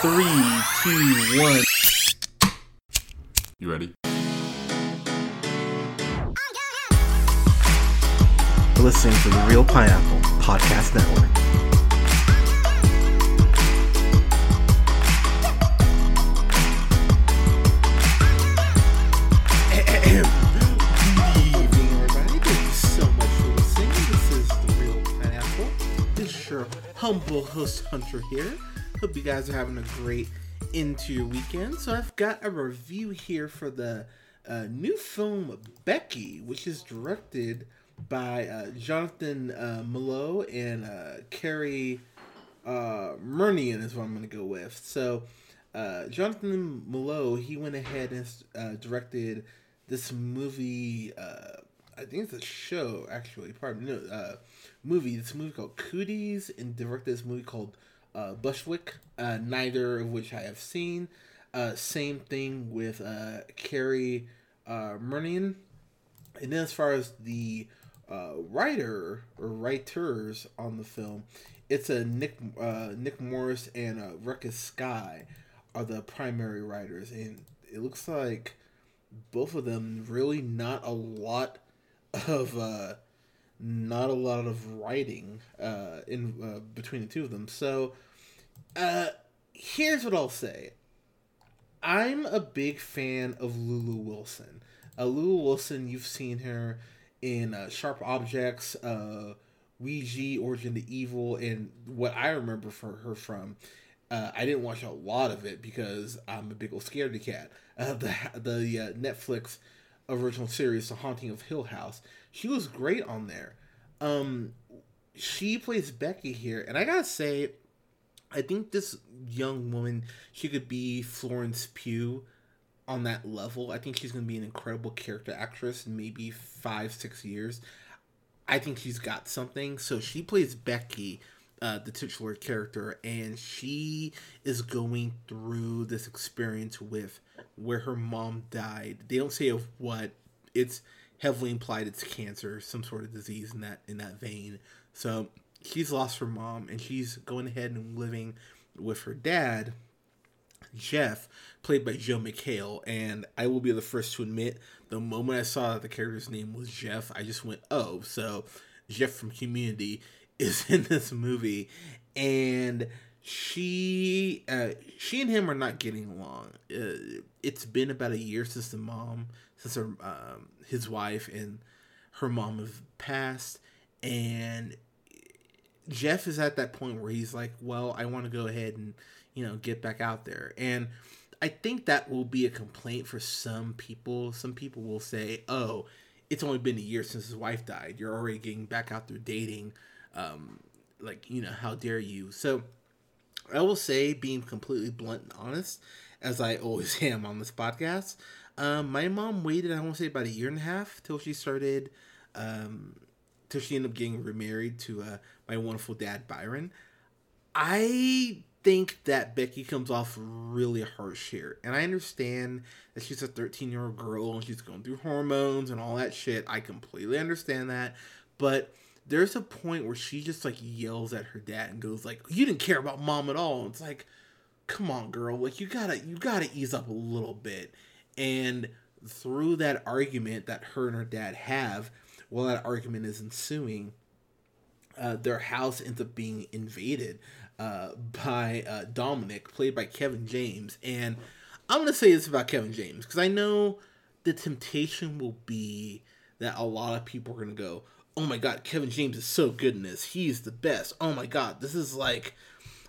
Three, two, one. You ready? Listening to the Reel Pineapple Podcast Network. Good evening, everybody. Thank you so much for listening. This is The Reel Pineapple. This is your humble host, Hunter, here. Hope you guys are having a great into your weekend. So, I've got a review here for the uh, new film Becky, which is directed by uh, Jonathan uh, Milott and uh, Cary uh, Murnion, is what I'm going to go with. So, uh, Jonathan Milott, he went ahead and uh, directed this movie. Uh, I think it's a show, actually. Pardon no, movie. This movie called Cooties, and directed this movie called uh, Bushwick. Uh, neither of which I have seen. Uh, same thing with uh, Cary uh, Murnion. And then as far as the uh, writer or writers on the film, it's a Nick uh, Nick Morris and uh, Ruckus Skye are the primary writers, and it looks like both of them really not a lot of uh, not a lot of writing uh, in uh, between the two of them. So uh, here's what I'll say. I'm a big fan of Lulu Wilson. Uh, Lulu Wilson, you've seen her in uh, Sharp Objects, uh, Ouija, Origin to Evil, and what I remember for her from. I didn't watch a lot of it because I'm a big old scaredy cat. The the Netflix original series, The Haunting of Hill House. She was great on there. Um, she plays Becky here, and I gotta say, I think this young woman, she could be Florence Pugh on that level. I think she's to be an incredible character actress in maybe five, six years. I think she's got something. So she plays Becky, uh, the titular character, and she is going through this experience with where her mom died. They don't say of what. It's heavily implied it's cancer, some sort of disease in that in that vein. So she's lost her mom, and she's going ahead and living with her dad, Jeff, played by Joel McHale. And I will be the first to admit, the moment I saw that the character's name was Jeff, I just went, "Oh, so Jeff from Community is in this movie," and she uh, she and him are not getting along. Uh, it's been about a year since the mom, since her um, his wife and her mom have passed, and Jeff is at that point where he's like, "Well, I want to go ahead and you know get back out there," and I think that will be a complaint for some people. Some people will say, "Oh, it's only been a year since his wife died. You're already getting back out there dating." Um, like you know, how dare you? So I will say, being completely blunt and honest, as I always am on this podcast, um, my mom waited, I want to say, about a year and a half till she started, um, till she ended up getting remarried to uh, my wonderful dad, Byron. I think that Becky comes off really harsh here. And I understand that she's a 13 year old girl and she's going through hormones and all that shit. I completely understand that. But there's a point where she just like yells at her dad and goes like you didn't care about mom at all. And it's like come on girl. Like you gotta you gotta ease up a little bit. And through that argument that her and her dad have while that argument is ensuing uh, their house ends up being invaded uh, by uh, dominic played by kevin james. And i'm gonna say this about kevin james because i know the temptation will be that a lot of people are gonna go oh my god, Kevin James is so good in this. He's the best. Oh my god, this is like,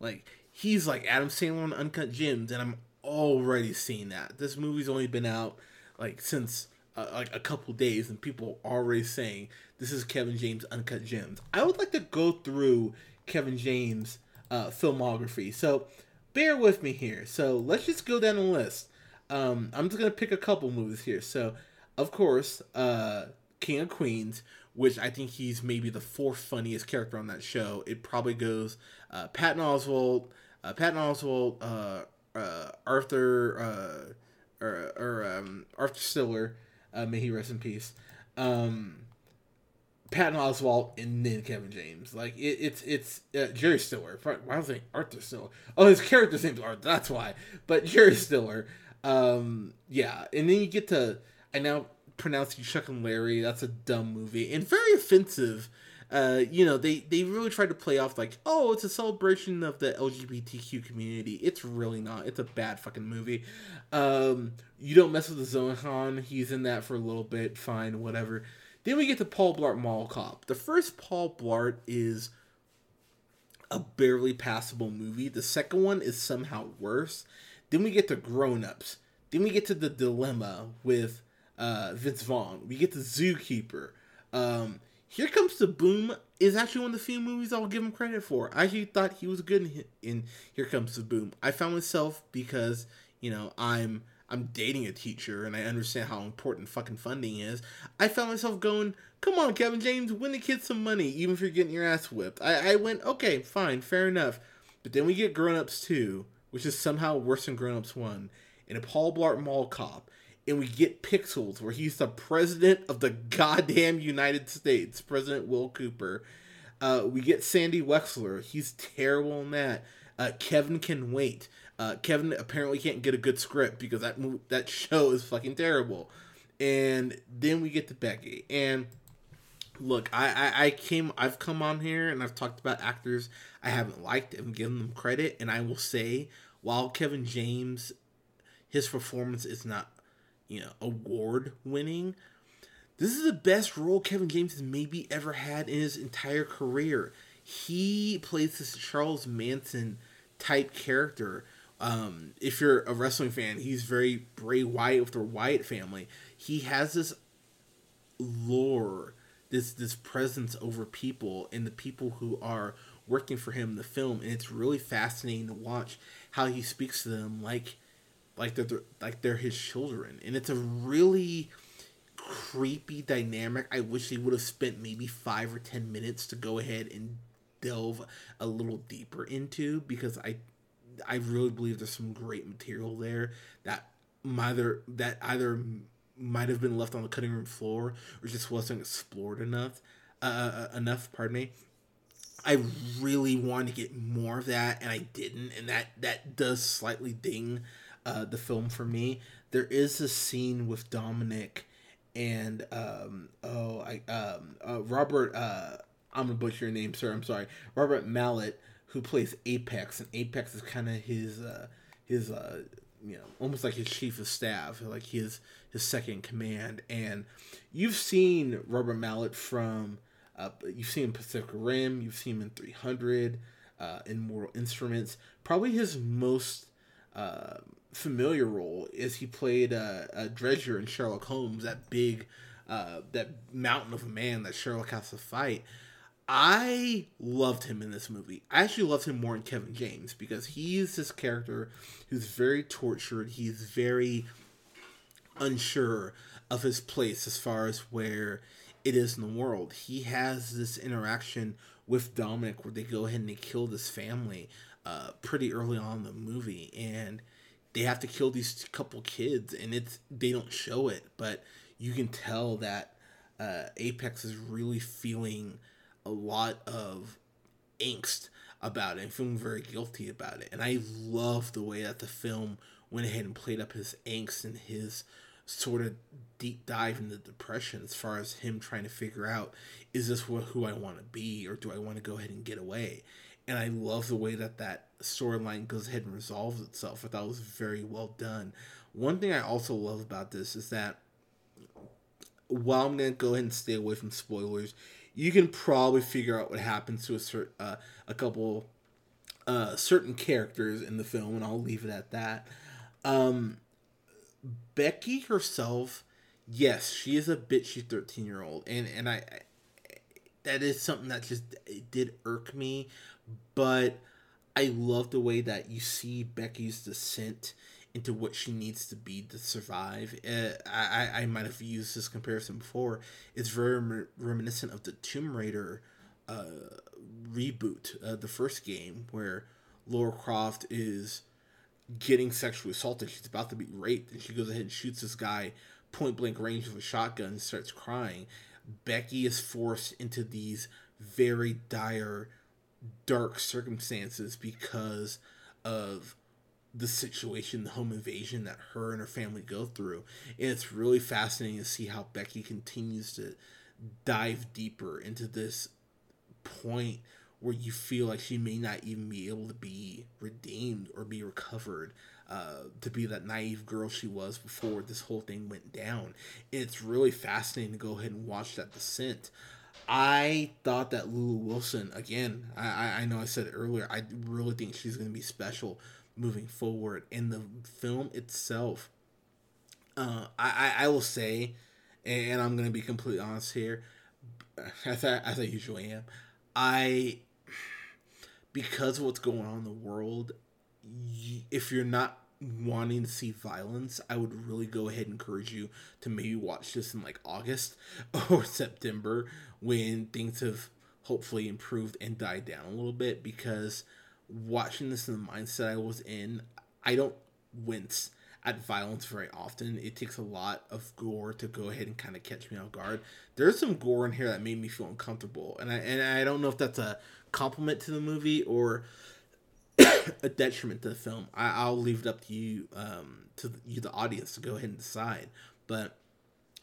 like he's like Adam Sandler on Uncut Gems, and I'm already seeing that. This movie's only been out like since uh, like a couple days, and people are already saying this is Kevin James Uncut Gems. I would like to go through Kevin James' uh, filmography, so bear with me here. So let's just go down the list. Um, I'm just gonna pick a couple movies here. So, of course, uh, King of Queens, which I think he's maybe the fourth funniest character on that show. It probably goes uh, Patton Oswalt, uh, Patton Oswalt, uh, uh, Arthur, uh, or, or um, Arthur Stiller, uh, may he rest in peace. Um, Patton Oswalt and then Kevin James. Like it, it's it's uh, Jerry Stiller. Why was I Arthur Stiller? Oh, his character's name's Arthur. That's why. But Jerry Stiller. Um, yeah, and then you get to I now pronounce you Chuck and Larry. That's a dumb movie and very offensive. Uh, you know, they they really try to play off like, oh, it's a celebration of the LGBTQ community. It's really not. It's a bad fucking movie. Um, you don't mess with the Zohan. He's in that for a little bit. Fine, whatever. Then we get to Paul Blart Mall Cop. The first Paul Blart is a barely passable movie. The second one is somehow worse. Then we get to Grown Ups. Then we get to The Dilemma with uh, Vince Vaughn. We get the Zookeeper. Um, Here Comes the Boom is actually one of the few movies I'll give him credit for. I actually thought he was good in, in Here Comes the Boom. I found myself because, you know, I'm I'm dating a teacher and I understand how important fucking funding is, I found myself going, come on, Kevin James, win the kids some money, even if you're getting your ass whipped. I, I went, okay, fine, fair enough. But then we get Grown Ups 2, which is somehow worse than Grown Ups 1, and a Paul Blart Mall Cop, and we get Pixels, where he's the president of the goddamn United States, President Will Cooper. Uh, we get Sandy Wexler, he's terrible in that. Uh, Kevin Can Wait. Uh, Kevin apparently can't get a good script because that that show is fucking terrible. And then we get to Becky. And look, I, I, I came I've come on here and I've talked about actors I haven't liked and given them credit. And I will say, while Kevin James, his performance is not, you know, award winning. This is the best role Kevin James has maybe ever had in his entire career. He plays this Charles Manson type character um, if you're a wrestling fan, he's very Bray Wyatt with the Wyatt family. He has this lore, this this presence over people and the people who are working for him in the film, and it's really fascinating to watch how he speaks to them like like they're like they're his children, and it's a really creepy dynamic. I wish they would have spent maybe five or ten minutes to go ahead and delve a little deeper into because I I really believe there's some great material there that either that either might have been left on the cutting room floor or just wasn't explored enough. Uh, uh, uh, enough, pardon me. I really wanted to get more of that, and I didn't, and that that does slightly ding uh, the film for me. There is a scene with Dominic and um, oh I um, uh, Robert uh, I'm gonna butcher your name, sir. I'm sorry, Robert Maillet who plays Apex, and Apex is kind of his uh, his uh, you know almost like his chief of staff, like his his second command. And you've seen Robert Maillet from uh, you've seen Pacific Rim, you've seen him in 300, uh, in Mortal Instruments. Probably his most uh, familiar role is he played uh, a Dredger in Sherlock Holmes, that big, uh, that mountain of a man that Sherlock has to fight. I loved him in this movie. I actually loved him more in Kevin James because he's this character who's very tortured. He's very unsure of his place as far as where it is in the world. He has this interaction with Dominic where they go ahead and they kill this family uh, pretty early on in the movie, and they have to kill these couple kids, and it's they don't show it, but you can tell that uh, Apex is really feeling a lot of angst about it and feeling very guilty about it. And I love the way that the film went ahead and played up his angst and his sort of deep dive into depression as far as him trying to figure out is this what, who I want to be or do I want to go ahead and get away? And I love the way that that storyline goes ahead and resolves itself. I thought it was very well done. One thing I also love about this is that while I'm to go ahead and stay away from spoilers, you can probably figure out what happens to a uh, a couple uh, certain characters in the film, and I'll leave it at that. Um, Becky herself, yes, she is a bitchy thirteen year old, and and I, I that is something that just did irk me, but I love the way that you see Becky's descent into what she needs to be to survive. Uh, I, I might have used this comparison before. It's very reminiscent of the Tomb Raider uh, reboot, uh, the first game, where Laura Croft is getting sexually assaulted. She's about to be raped, and she goes ahead and shoots this guy point blank range with a shotgun and starts crying. Becky is forced into these very dire, dark circumstances because of the situation, the home invasion that her and her family go through. And it's really fascinating to see how Becky continues to dive deeper into this point where you feel like she may not even be able to be redeemed or be recovered uh, to be that naive girl she was before this whole thing went down. It's really fascinating to go ahead and watch that descent. I thought that Lulu Wilson, again, I, I know I said earlier, I really think she's going to be special moving forward. In the film itself, uh, I, I, I will say, and I'm going to be completely honest here, as I, as I usually am, I, because of what's going on in the world, if you're not wanting to see violence, I would really go ahead and encourage you to maybe watch this in like August or September when things have hopefully improved and died down a little bit because watching this in the mindset I was in, I don't wince at violence very often. It takes a lot of gore to go ahead and kind of catch me off guard. There's some gore in here that made me feel uncomfortable, and I and I don't know if that's a compliment to the movie or a detriment to the film. I, will leave it up to you, um, to you, the audience, to go ahead and decide. But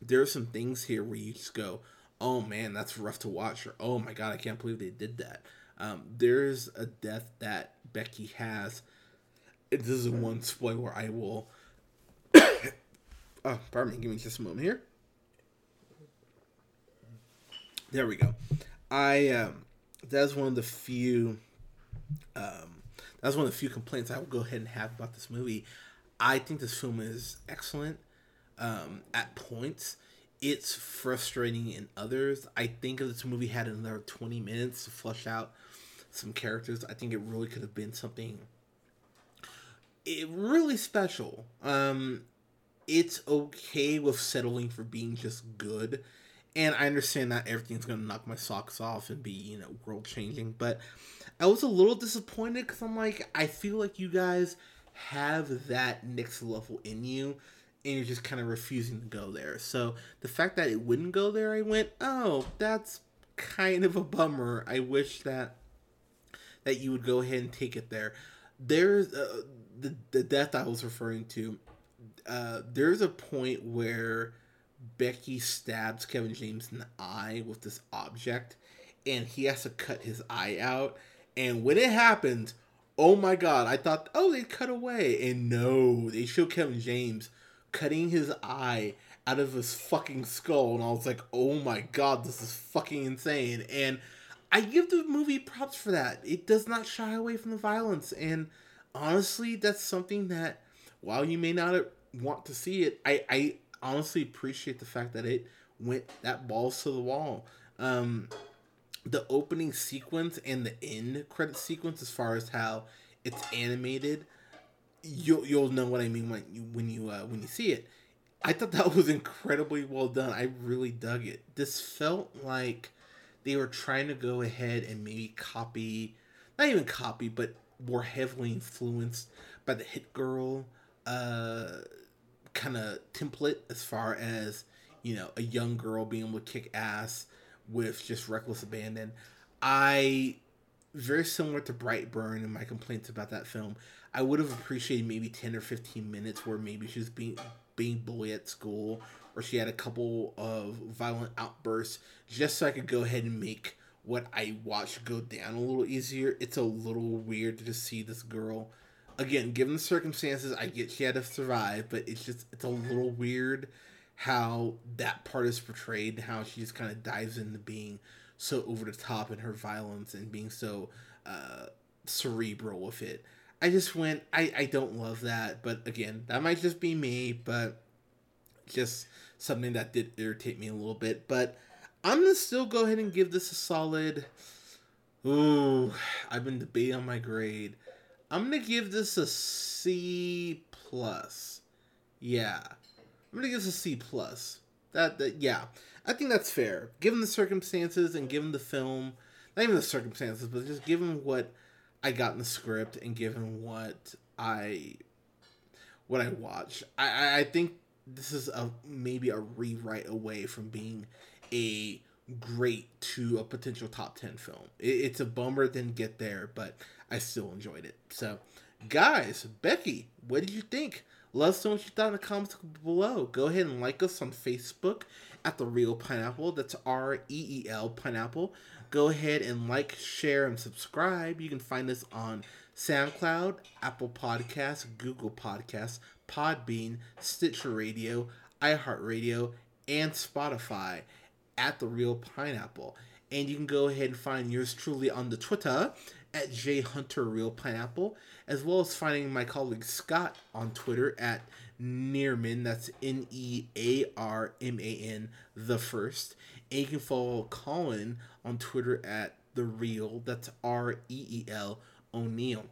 there are some things here where you just go, "Oh man, that's rough to watch," or "Oh my god, I can't believe they did that." Um, there's a death that Becky has. This is one spoiler where I will. oh, pardon me. Give me just a moment here. There we go. I um, that's one of the few um, that's one of the few complaints I will go ahead and have about this movie. I think this film is excellent um, at points. It's frustrating in others. I think if this movie had another 20 minutes to flush out some characters, I think it really could have been something it really special. Um, it's okay with settling for being just good. And I understand not everything's gonna knock my socks off and be, you know, world changing, but I was a little disappointed because I'm like, I feel like you guys have that next level in you, and you're just kind of refusing to go there. So the fact that it wouldn't go there, I went, oh, that's kind of a bummer. I wish that that you would go ahead and take it there. There's uh, the the death I was referring to. Uh, there's a point where Becky stabs Kevin James in the eye with this object, and he has to cut his eye out and when it happened, oh my god, I thought, oh, they cut away. And no, they show Kevin James cutting his eye out of his fucking skull. And I was like, oh my god, this is fucking insane. And I give the movie props for that. It does not shy away from the violence. And honestly, that's something that, while you may not want to see it, I, I honestly appreciate the fact that it went that balls to the wall. Um, the opening sequence and the end credit sequence as far as how it's animated you'll you'll know what I mean when you when you uh, when you see it. I thought that was incredibly well done. I really dug it. This felt like they were trying to go ahead and maybe copy, not even copy, but more heavily influenced by the Hit Girl uh, kind of template as far as you know a young girl being able to kick ass with just reckless abandon. I very similar to Brightburn and my complaints about that film. I would have appreciated maybe ten or fifteen minutes where maybe she was being being bullied at school or she had a couple of violent outbursts just so I could go ahead and make what I watched go down a little easier. It's a little weird to see this girl again, given the circumstances, I get she had to survive, but it's just it's a little weird how that part is portrayed, how she just kind of dives into being so over the top in her violence and being so uh, cerebral with it. I just went, I, I don't love that, but again, that might just be me, but just something that did irritate me a little bit. But I'm gonna still go ahead and give this a solid. Ooh, I've been debating on my grade. I'm gonna give this a C plus. Yeah, I'm gonna give this a C plus. That that yeah, I think that's fair given the circumstances and given the film. Not even the circumstances, but just given what I got in the script and given what I what I watched. I I think this is a maybe a rewrite away from being a great to a potential top 10 film. It, it's a bummer it didn't get there, but I still enjoyed it. So, guys, Becky, what did you think? Let us know what you thought in the comments below. Go ahead and like us on Facebook at The Reel Pineapple. That's R E E L Pineapple. Go ahead and like, share, and subscribe. You can find us on SoundCloud, Apple Podcasts, Google Podcasts, Podbean, Stitcher Radio, iHeartRadio, and Spotify at The Reel Pineapple. And you can go ahead and find yours truly on the Twitter at J Hunter Reel Pineapple, as well as finding my colleague Scott on Twitter at Nearman. That's N E A R M A N the first. And you can follow Colin on Twitter at the Reel. That's R E E L O'Neill.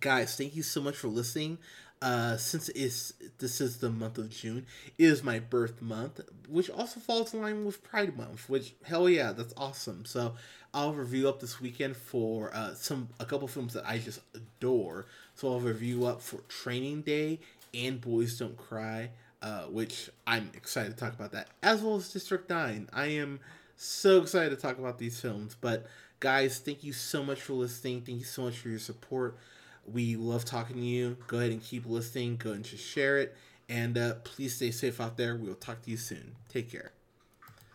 Guys, thank you so much for listening. Uh, since it's this is the month of June, is my birth month, which also falls in line with Pride Month. Which hell yeah, that's awesome. So I'll review up this weekend for uh, some a couple films that I just adore. So I'll review up for Training Day and Boys Don't Cry, uh, which I'm excited to talk about that, as well as District Nine. I am so excited to talk about these films. But guys, thank you so much for listening. Thank you so much for your support. We love talking to you. Go ahead and keep listening. Go ahead and just share it. And uh, please stay safe out there. We will talk to you soon. Take care.